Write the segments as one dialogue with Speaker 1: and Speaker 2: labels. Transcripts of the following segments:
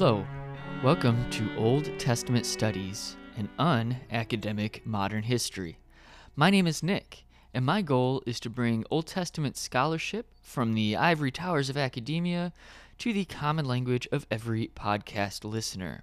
Speaker 1: Hello, welcome to Old Testament Studies, an unacademic modern history. My name is Nick, and my goal is to bring Old Testament scholarship from the ivory towers of academia to the common language of every podcast listener.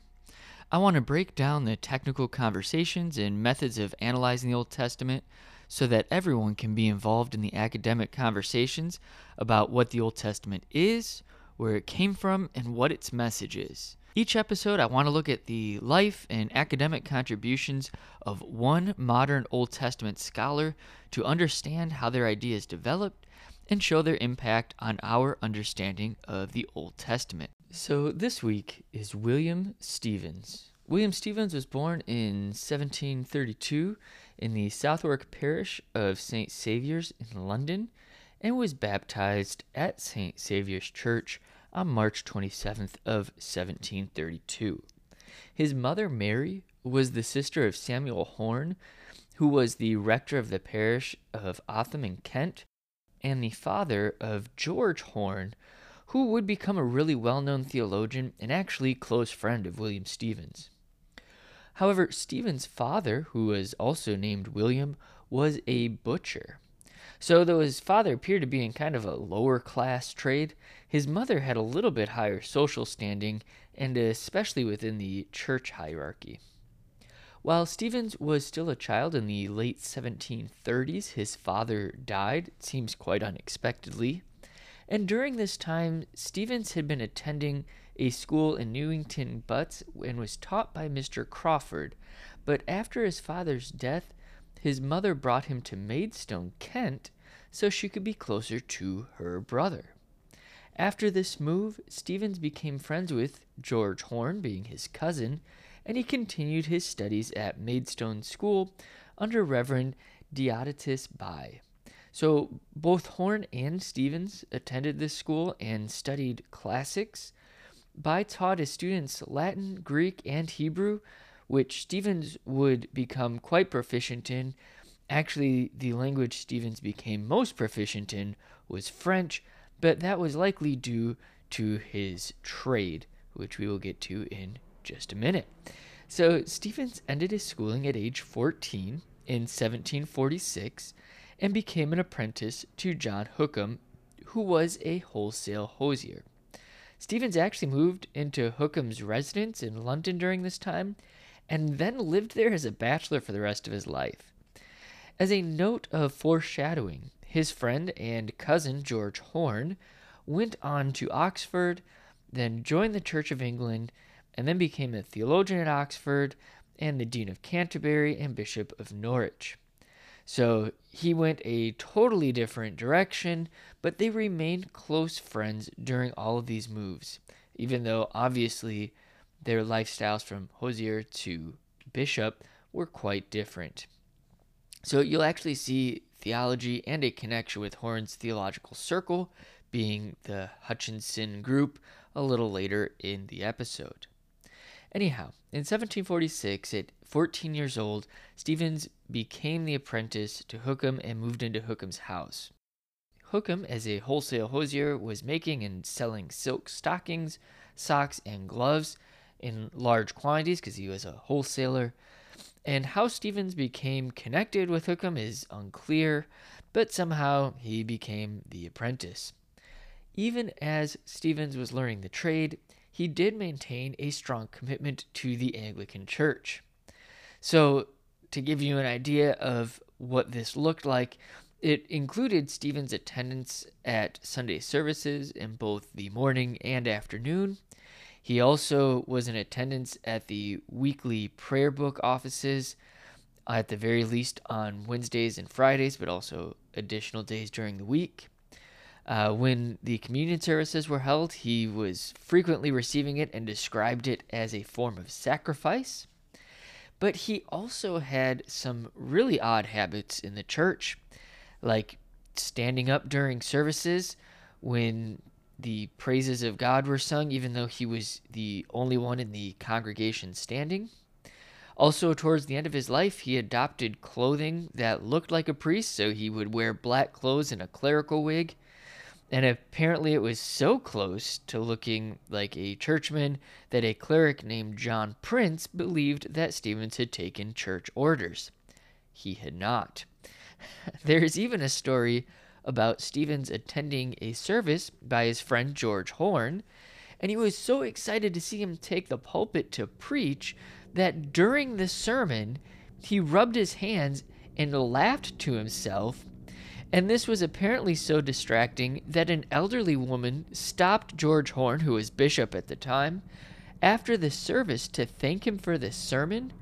Speaker 1: I want to break down the technical conversations and methods of analyzing the Old Testament so that everyone can be involved in the academic conversations about what the Old Testament is, where it came from, and what its message is. Each episode, I want to look at the life and academic contributions of one modern Old Testament scholar to understand how their ideas developed and show their impact on our understanding of the Old Testament. So, this week is William Stevens. William Stevens was born in 1732 in the Southwark parish of St. Saviour's in London and was baptized at St. Saviour's Church on March 27th of 1732. His mother Mary was the sister of Samuel Horne, who was the rector of the parish of Otham in Kent and the father of George Horne, who would become a really well known theologian and actually close friend of William Stevens. However, Stevens' father, who was also named William, was a butcher. So, though his father appeared to be in kind of a lower class trade, his mother had a little bit higher social standing, and especially within the church hierarchy. While Stevens was still a child in the late 1730s, his father died, it seems quite unexpectedly. And during this time, Stevens had been attending a school in Newington Butts and was taught by Mr. Crawford. But after his father's death, his mother brought him to Maidstone, Kent, so she could be closer to her brother. After this move, Stevens became friends with George Horne, being his cousin, and he continued his studies at Maidstone School under Reverend Diodotus Bye. So both Horne and Stevens attended this school and studied classics. Bye taught his students Latin, Greek, and Hebrew, which Stevens would become quite proficient in. Actually, the language Stevens became most proficient in was French, but that was likely due to his trade, which we will get to in just a minute. So, Stevens ended his schooling at age 14 in 1746 and became an apprentice to John Hookham, who was a wholesale hosier. Stevens actually moved into Hookham's residence in London during this time and then lived there as a bachelor for the rest of his life. As a note of foreshadowing, his friend and cousin George Horne went on to Oxford, then joined the Church of England, and then became a theologian at Oxford and the Dean of Canterbury and Bishop of Norwich. So he went a totally different direction, but they remained close friends during all of these moves, even though obviously their lifestyles from hosier to bishop were quite different. So you'll actually see theology and a connection with Horne's theological circle, being the Hutchinson group, a little later in the episode. Anyhow, in 1746, at 14 years old, Stevens became the apprentice to Hookham and moved into Hookham's house. Hookham, as a wholesale hosier, was making and selling silk stockings, socks, and gloves in large quantities because he was a wholesaler. And how Stevens became connected with Hookham is unclear, but somehow he became the apprentice. Even as Stevens was learning the trade, he did maintain a strong commitment to the Anglican Church. So, to give you an idea of what this looked like, it included Stevens' attendance at Sunday services in both the morning and afternoon. He also was in attendance at the weekly prayer book offices, at the very least on Wednesdays and Fridays, but also additional days during the week. Uh, when the communion services were held, he was frequently receiving it and described it as a form of sacrifice. But he also had some really odd habits in the church, like standing up during services when the praises of God were sung, even though he was the only one in the congregation standing. Also, towards the end of his life, he adopted clothing that looked like a priest, so he would wear black clothes and a clerical wig and apparently it was so close to looking like a churchman that a cleric named John Prince believed that Stevens had taken church orders. He had not. There is even a story about Stevens attending a service by his friend George Horne, and he was so excited to see him take the pulpit to preach that during the sermon he rubbed his hands and laughed to himself and this was apparently so distracting that an elderly woman stopped George Horne, who was bishop at the time, after the service to thank him for the sermon,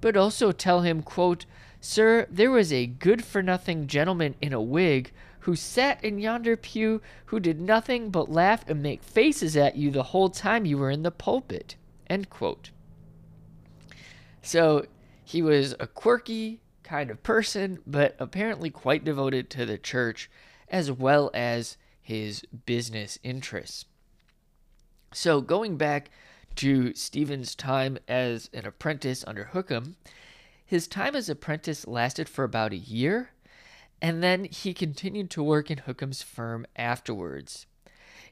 Speaker 1: but also tell him, quote, Sir, there was a good for nothing gentleman in a wig who sat in yonder pew who did nothing but laugh and make faces at you the whole time you were in the pulpit. End quote. So he was a quirky, kind of person, but apparently quite devoted to the church as well as his business interests. So, going back to Stevens' time as an apprentice under Hookham, his time as apprentice lasted for about a year, and then he continued to work in Hookham's firm afterwards.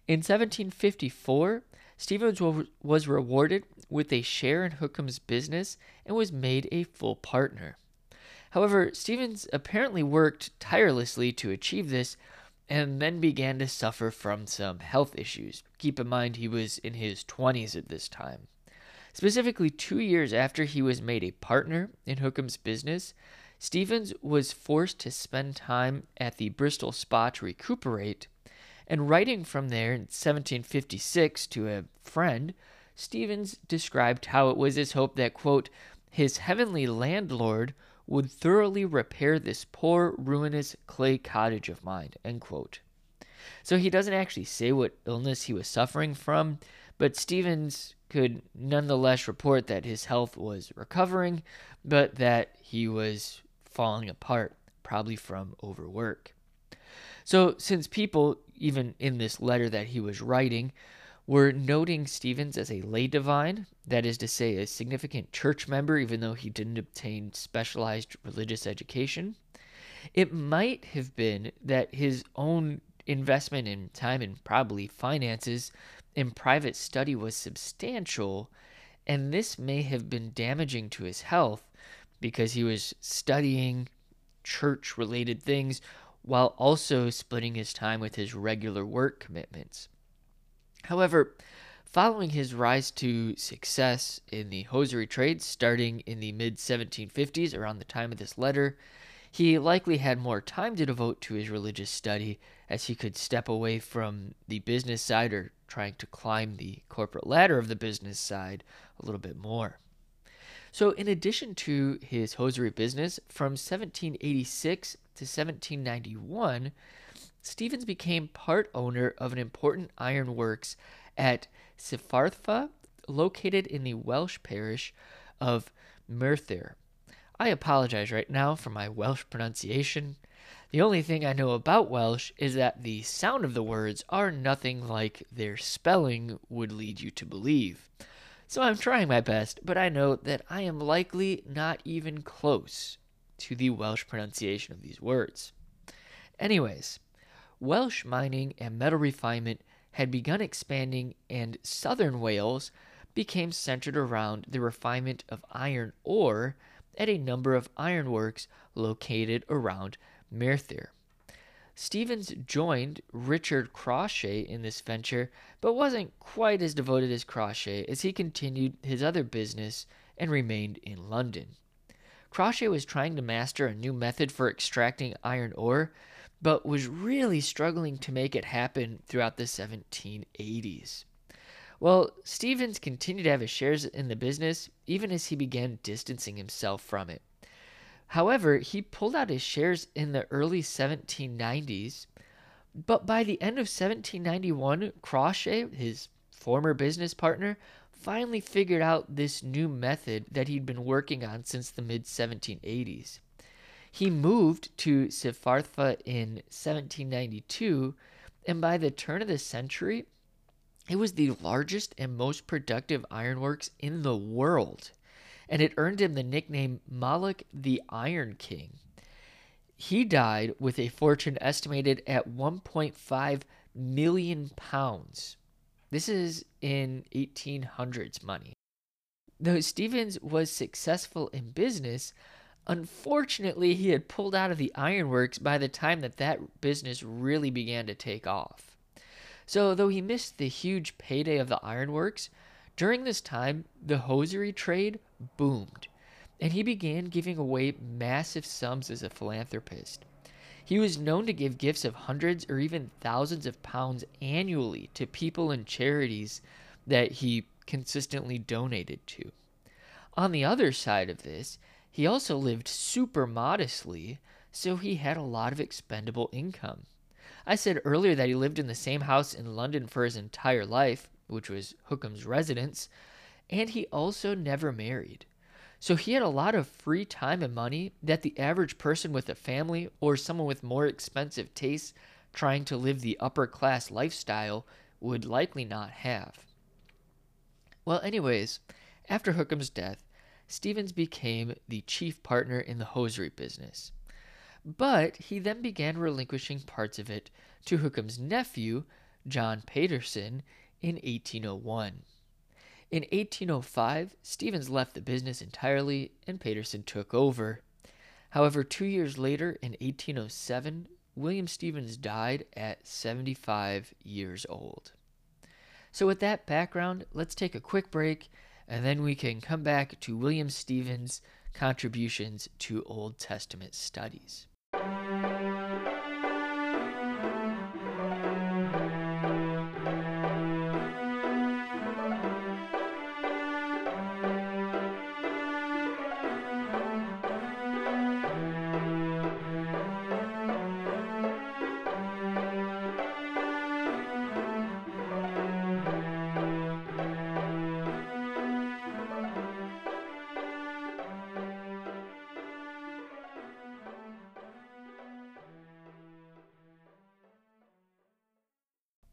Speaker 1: In 1754, Stevens was rewarded with a share in Hookham's business and was made a full partner. However, Stevens apparently worked tirelessly to achieve this and then began to suffer from some health issues. Keep in mind, he was in his 20s at this time. Specifically, two years after he was made a partner in Hookham's business, Stevens was forced to spend time at the Bristol Spa to recuperate. And writing from there in 1756 to a friend, Stevens described how it was his hope that, quote, his heavenly landlord would thoroughly repair this poor, ruinous clay cottage of mine. End quote. So he doesn't actually say what illness he was suffering from, but Stevens could nonetheless report that his health was recovering, but that he was falling apart, probably from overwork. So, since people, even in this letter that he was writing, were noting Stevens as a lay divine, that is to say, a significant church member, even though he didn't obtain specialized religious education. It might have been that his own investment in time and probably finances in private study was substantial, and this may have been damaging to his health because he was studying church related things while also splitting his time with his regular work commitments. However, following his rise to success in the hosiery trade starting in the mid 1750s, around the time of this letter, he likely had more time to devote to his religious study as he could step away from the business side or trying to climb the corporate ladder of the business side a little bit more. So, in addition to his hosiery business, from 1786 to 1791, Stevens became part owner of an important ironworks at Cyfarthfa, located in the Welsh parish of Merthyr. I apologize right now for my Welsh pronunciation. The only thing I know about Welsh is that the sound of the words are nothing like their spelling would lead you to believe. So I'm trying my best, but I know that I am likely not even close to the Welsh pronunciation of these words. Anyways, Welsh mining and metal refinement had begun expanding, and southern Wales became centered around the refinement of iron ore at a number of ironworks located around Merthyr. Stevens joined Richard Crawshay in this venture, but wasn't quite as devoted as Crawshay as he continued his other business and remained in London. Crawshay was trying to master a new method for extracting iron ore but was really struggling to make it happen throughout the 1780s. Well, Stevens continued to have his shares in the business even as he began distancing himself from it. However, he pulled out his shares in the early 1790s, but by the end of 1791, Crawshay, his former business partner, finally figured out this new method that he'd been working on since the mid 1780s. He moved to Cyfarthfa in 1792, and by the turn of the century, it was the largest and most productive ironworks in the world, and it earned him the nickname Moloch the Iron King. He died with a fortune estimated at 1.5 million pounds. This is in 1800s money. Though Stevens was successful in business, unfortunately, he had pulled out of the ironworks by the time that that business really began to take off. So, though he missed the huge payday of the ironworks, during this time, the hosiery trade boomed, and he began giving away massive sums as a philanthropist. He was known to give gifts of hundreds or even thousands of pounds annually to people and charities that he consistently donated to. On the other side of this, he also lived super modestly, so he had a lot of expendable income. I said earlier that he lived in the same house in London for his entire life, which was Hookham's residence, and he also never married. So he had a lot of free time and money that the average person with a family or someone with more expensive tastes trying to live the upper class lifestyle would likely not have. Well, anyways, after Hookham's death, Stevens became the chief partner in the hosiery business. But he then began relinquishing parts of it to Hookham's nephew, John Paterson, in 1801. In 1805, Stevens left the business entirely and Paterson took over. However, two years later, in 1807, William Stevens died at 75 years old. So, with that background, let's take a quick break and then we can come back to William Stevens' contributions to Old Testament studies.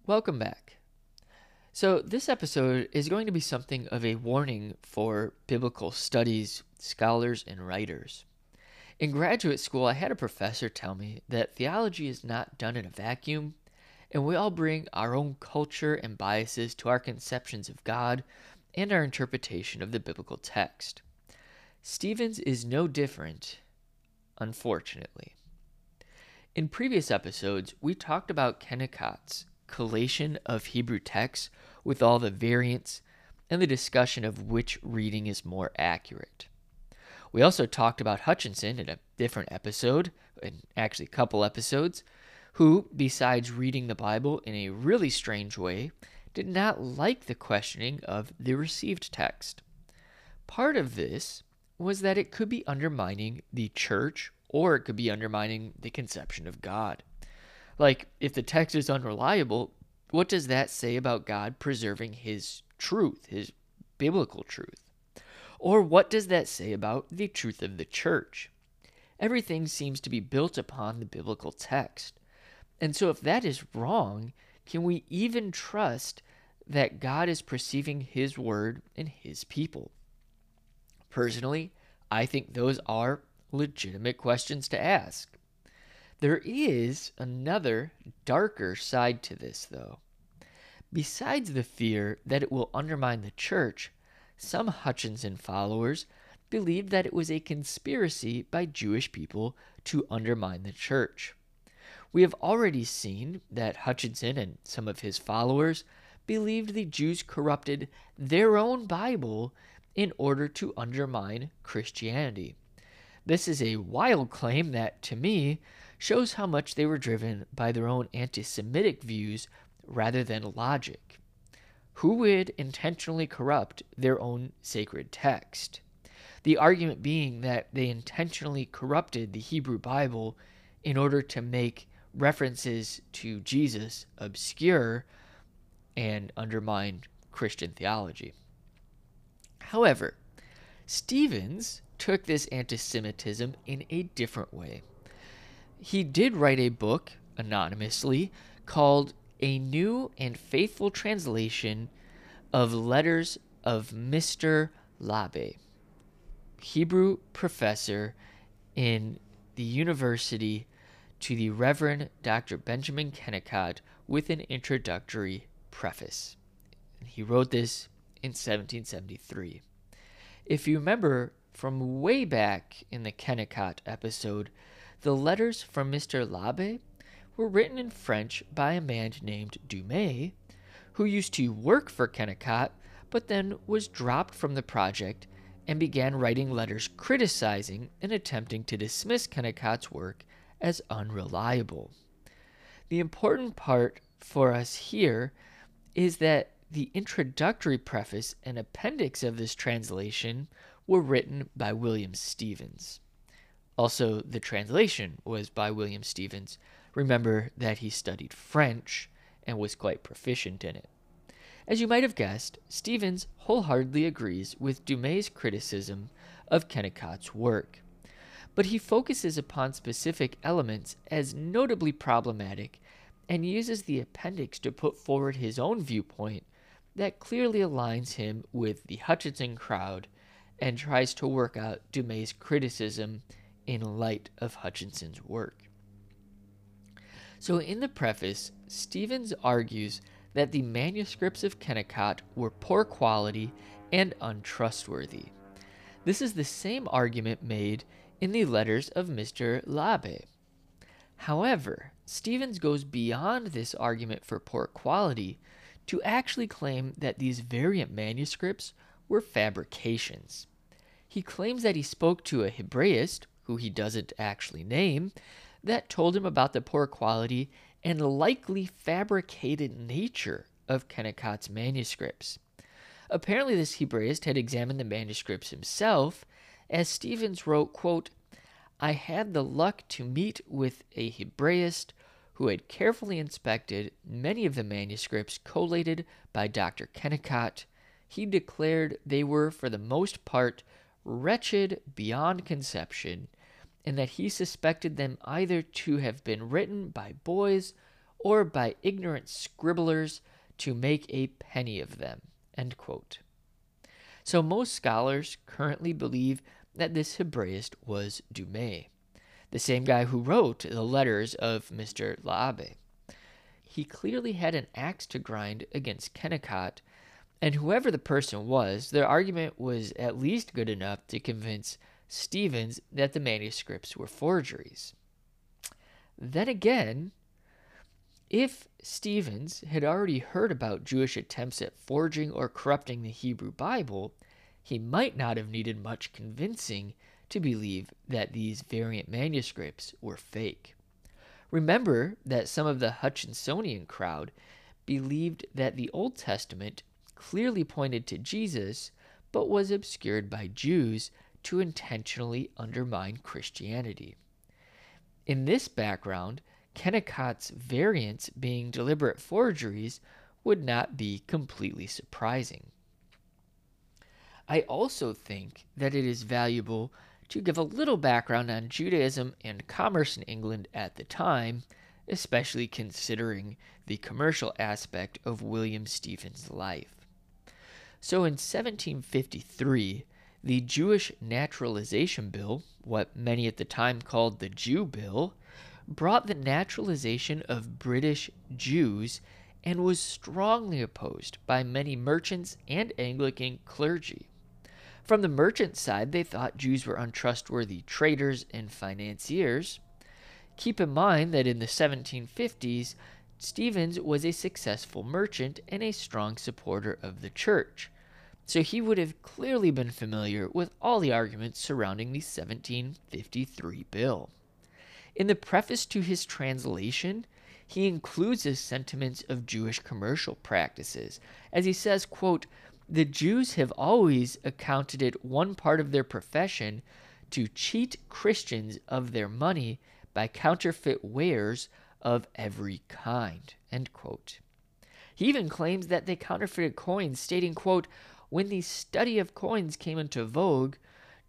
Speaker 1: Welcome back. So, this episode is going to be something of a warning for biblical studies, scholars, and writers. In graduate school, I had a professor tell me that theology is not done in a vacuum, and we all bring our own culture and biases to our conceptions of God and our interpretation of the biblical text. Stevens is no different, unfortunately. In previous episodes, we talked about Kennicott's collation of Hebrew texts with all the variants and the discussion of which reading is more accurate. We also talked about Hutchinson in a different episode, and actually a couple episodes, who, besides reading the Bible in a really strange way, did not like the questioning of the received text. Part of this was that it could be undermining the church or it could be undermining the conception of God. Like, if the text is unreliable, what does that say about God preserving his truth, his biblical truth? Or what does that say about the truth of the church? Everything seems to be built upon the biblical text. And so, if that is wrong, can we even trust that God is perceiving his word and his people? Personally, I think those are legitimate questions to ask. There is another darker side to this, though. Besides the fear that it will undermine the church, some Hutchinson followers believed that it was a conspiracy by Jewish people to undermine the church. We have already seen that Hutchinson and some of his followers believed the Jews corrupted their own Bible in order to undermine Christianity. This is a wild claim that, to me, shows how much they were driven by their own anti Semitic views rather than logic. Who would intentionally corrupt their own sacred text? The argument being that they intentionally corrupted the Hebrew Bible in order to make references to Jesus obscure and undermine Christian theology. However, Stevens took this anti Semitism in a different way he did write a book anonymously called A New and Faithful Translation of Letters of Mr. L'Abbe, Hebrew professor in the University to the Reverend Dr. Benjamin Kennicott with an introductory preface. He wrote this in 1773. If you remember from way back in the Kennicott episode, the letters from Mr. L'Abbe were written in French by a man named Dumay, who used to work for Kennicott but then was dropped from the project and began writing letters criticizing and attempting to dismiss Kennicott's work as unreliable. The important part for us here is that the introductory preface and appendix of this translation were written by William Stevens. Also, the translation was by William Stevens. Remember that he studied French and was quite proficient in it. As you might have guessed, Stevens wholeheartedly agrees with Dumay's criticism of Kennicott's work, but he focuses upon specific elements as notably problematic and uses the appendix to put forward his own viewpoint that clearly aligns him with the Hutchinson crowd and tries to work out Dumay's criticism in light of Hutchinson's work. So, in the preface, Stevens argues that the manuscripts of Kennicott were poor quality and untrustworthy. This is the same argument made in the letters of Mr. L'Abbe. However, Stevens goes beyond this argument for poor quality to actually claim that these variant manuscripts were fabrications. He claims that he spoke to a Hebraist, who he doesn't actually name, that told him about the poor quality and likely fabricated nature of Kennicott's manuscripts. Apparently, this Hebraist had examined the manuscripts himself, as Stevens wrote, quote, I had the luck to meet with a Hebraist who had carefully inspected many of the manuscripts collated by Dr. Kennicott. He declared they were, for the most part, wretched beyond conception, and that he suspected them either to have been written by boys or by ignorant scribblers to make a penny of them. So most scholars currently believe that this Hebraist was Dumay, the same guy who wrote the letters of Mr. L'Abbe. He clearly had an axe to grind against Kennicott, and whoever the person was, their argument was at least good enough to convince Stevens that the manuscripts were forgeries. Then again, if Stevens had already heard about Jewish attempts at forging or corrupting the Hebrew Bible, he might not have needed much convincing to believe that these variant manuscripts were fake. Remember that some of the Hutchinsonian crowd believed that the Old Testament clearly pointed to Jesus, but was obscured by Jews to intentionally undermine Christianity. In this background, Kennicott's variants being deliberate forgeries would not be completely surprising. I also think that it is valuable to give a little background on Judaism and commerce in England at the time, especially considering the commercial aspect of William Stevens' life. So in 1753, the Jewish Naturalization Bill, what many at the time called the Jew Bill, brought the naturalization of British Jews and was strongly opposed by many merchants and Anglican clergy. From the merchant side, they thought Jews were untrustworthy traders and financiers. Keep in mind that in the 1750s, Stevens was a successful merchant and a strong supporter of the church so he would have clearly been familiar with all the arguments surrounding the 1753 bill. In the preface to his translation, he includes his sentiments of Jewish commercial practices, as he says, quote, The Jews have always accounted it one part of their profession to cheat Christians of their money by counterfeit wares of every kind. He even claims that they counterfeited coins, stating, quote, when the study of coins came into vogue,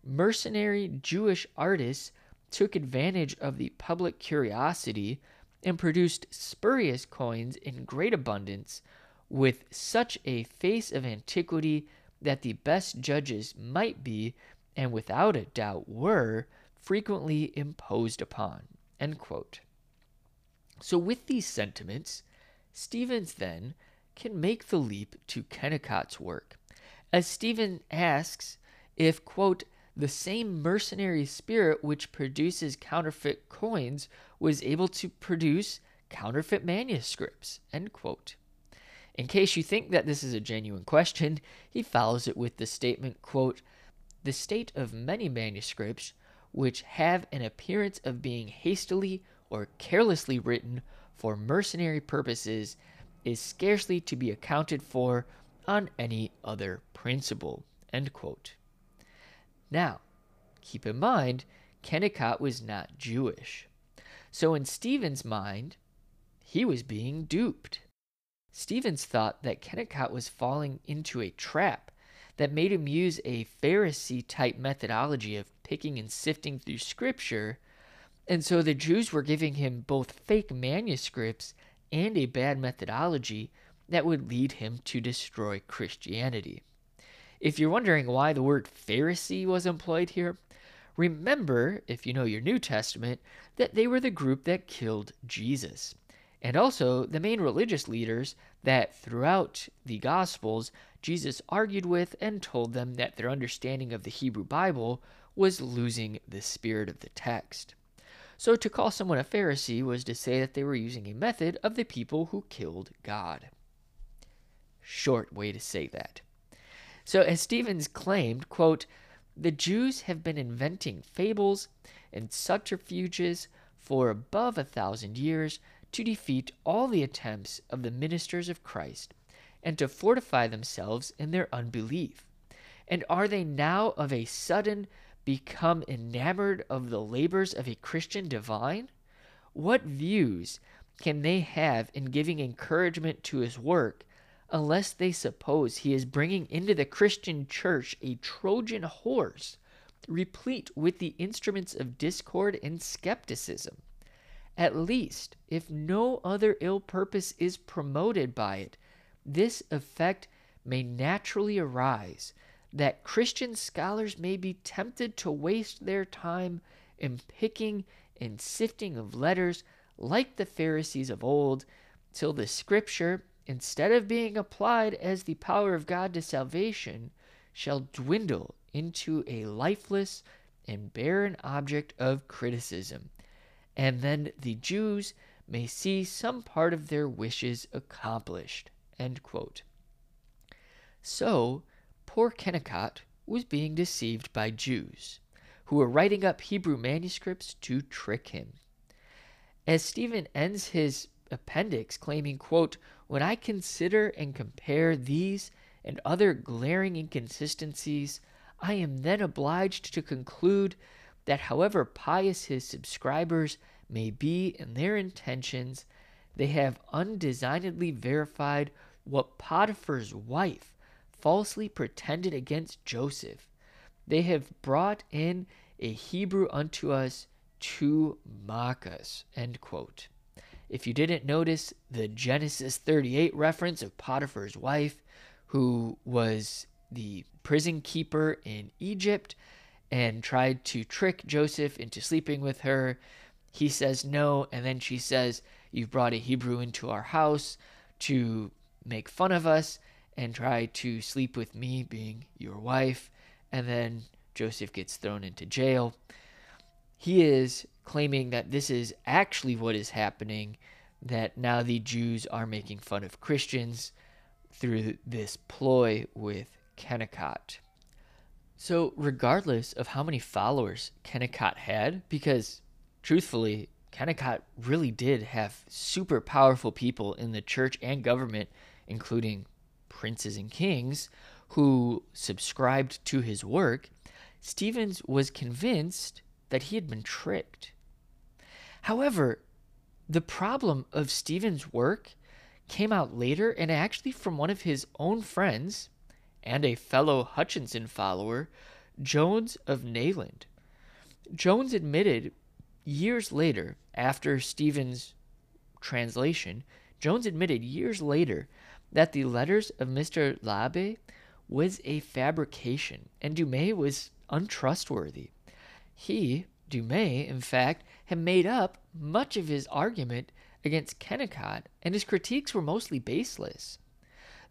Speaker 1: mercenary Jewish artists took advantage of the public curiosity and produced spurious coins in great abundance with such a face of antiquity that the best judges might be, and without a doubt were, frequently imposed upon. So, with these sentiments, Stevens then can make the leap to Kennicott's work, as Stephen asks if, quote, the same mercenary spirit which produces counterfeit coins was able to produce counterfeit manuscripts, end quote. In case you think that this is a genuine question, he follows it with the statement, quote, the state of many manuscripts which have an appearance of being hastily or carelessly written for mercenary purposes is scarcely to be accounted for on any other principle. Now, keep in mind, Kennicott was not Jewish. So, in Stevens' mind, he was being duped. Stevens thought that Kennicott was falling into a trap that made him use a Pharisee type methodology of picking and sifting through scripture. And so the Jews were giving him both fake manuscripts and a bad methodology that would lead him to destroy Christianity. If you're wondering why the word Pharisee was employed here, remember, if you know your New Testament, that they were the group that killed Jesus. And also the main religious leaders that throughout the Gospels Jesus argued with and told them that their understanding of the Hebrew Bible was losing the spirit of the text. So to call someone a Pharisee was to say that they were using a method of the people who killed God. Short way to say that. So as Stevens claimed, quote, the Jews have been inventing fables and subterfuges for above a thousand years to defeat all the attempts of the ministers of Christ and to fortify themselves in their unbelief? And are they now of a sudden become enamored of the labors of a Christian divine? What views can they have in giving encouragement to his work unless they suppose he is bringing into the Christian church a Trojan horse replete with the instruments of discord and skepticism? At least, if no other ill purpose is promoted by it, this effect may naturally arise that Christian scholars may be tempted to waste their time in picking and sifting of letters like the Pharisees of old, till the Scripture, instead of being applied as the power of God to salvation, shall dwindle into a lifeless and barren object of criticism and then the Jews may see some part of their wishes accomplished. So, poor Kennicott was being deceived by Jews, who were writing up Hebrew manuscripts to trick him. As Stephen ends his appendix claiming, quote, When I consider and compare these and other glaring inconsistencies, I am then obliged to conclude that however pious his subscribers may be in their intentions, they have undesignedly verified what Potiphar's wife falsely pretended against Joseph. They have brought in a Hebrew unto us to mock us. End quote. If you didn't notice the Genesis 38 reference of Potiphar's wife, who was the prison keeper in Egypt, and tried to trick Joseph into sleeping with her. He says no, and then she says, You've brought a Hebrew into our house to make fun of us and try to sleep with me, being your wife. And then Joseph gets thrown into jail. He is claiming that this is actually what is happening, that now the Jews are making fun of Christians through this ploy with Kennicott. So, regardless of how many followers Kennicott had, because truthfully, Kennicott really did have super powerful people in the church and government, including princes and kings, who subscribed to his work, Stevens was convinced that he had been tricked. However, the problem of Stevens' work came out later and actually from one of his own friends, and a fellow Hutchinson follower, Jones of Nayland. Jones admitted years later, after Stevens' translation, Jones admitted years later that the letters of Mr. L'Abbe was a fabrication and Dumay was untrustworthy. He, Dumay, in fact, had made up much of his argument against Kennicott, and his critiques were mostly baseless.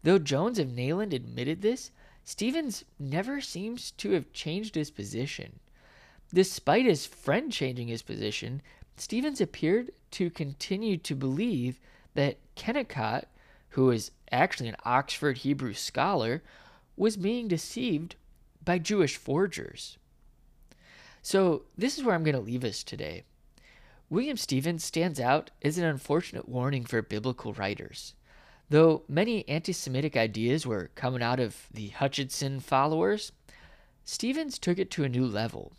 Speaker 1: Though Jones and Nayland admitted this, Stevens never seems to have changed his position. Despite his friend changing his position, Stevens appeared to continue to believe that Kennicott, who is actually an Oxford Hebrew scholar, was being deceived by Jewish forgers. So, this is where I'm going to leave us today. William Stevens stands out as an unfortunate warning for biblical writers. Though many anti Semitic ideas were coming out of the Hutchinson followers, Stevens took it to a new level.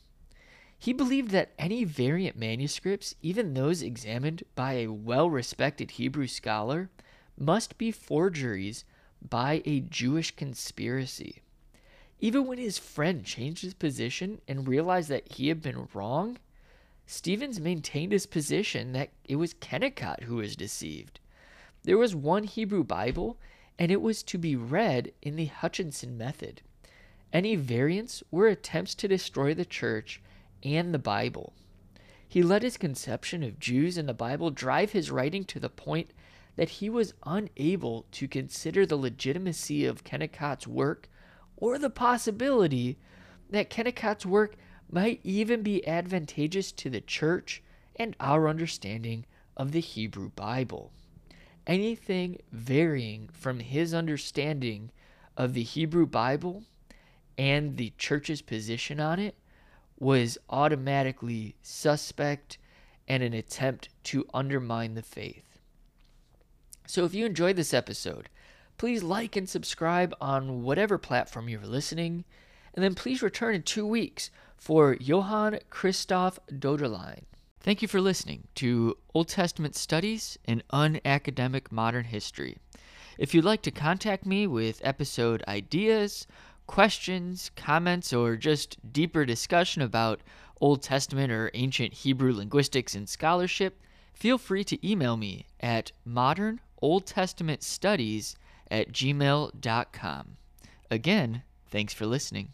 Speaker 1: He believed that any variant manuscripts, even those examined by a well respected Hebrew scholar, must be forgeries by a Jewish conspiracy. Even when his friend changed his position and realized that he had been wrong, Stevens maintained his position that it was Kennicott who was deceived. There was one Hebrew Bible, and it was to be read in the Hutchinson method. Any variants were attempts to destroy the church and the Bible. He let his conception of Jews and the Bible drive his writing to the point that he was unable to consider the legitimacy of Kennicott's work or the possibility that Kennicott's work might even be advantageous to the church and our understanding of the Hebrew Bible. Anything varying from his understanding of the Hebrew Bible and the church's position on it was automatically suspect and an attempt to undermine the faith. So if you enjoyed this episode, please like and subscribe on whatever platform you're listening, and then please return in two weeks for Johann Christoph Doderlein. Thank you for listening to Old Testament Studies and Unacademic Modern History. If you'd like to contact me with episode ideas, questions, comments, or just deeper discussion about Old Testament or ancient Hebrew linguistics and scholarship, feel free to email me at modern Old Testament studies at gmail.com. Again, thanks for listening.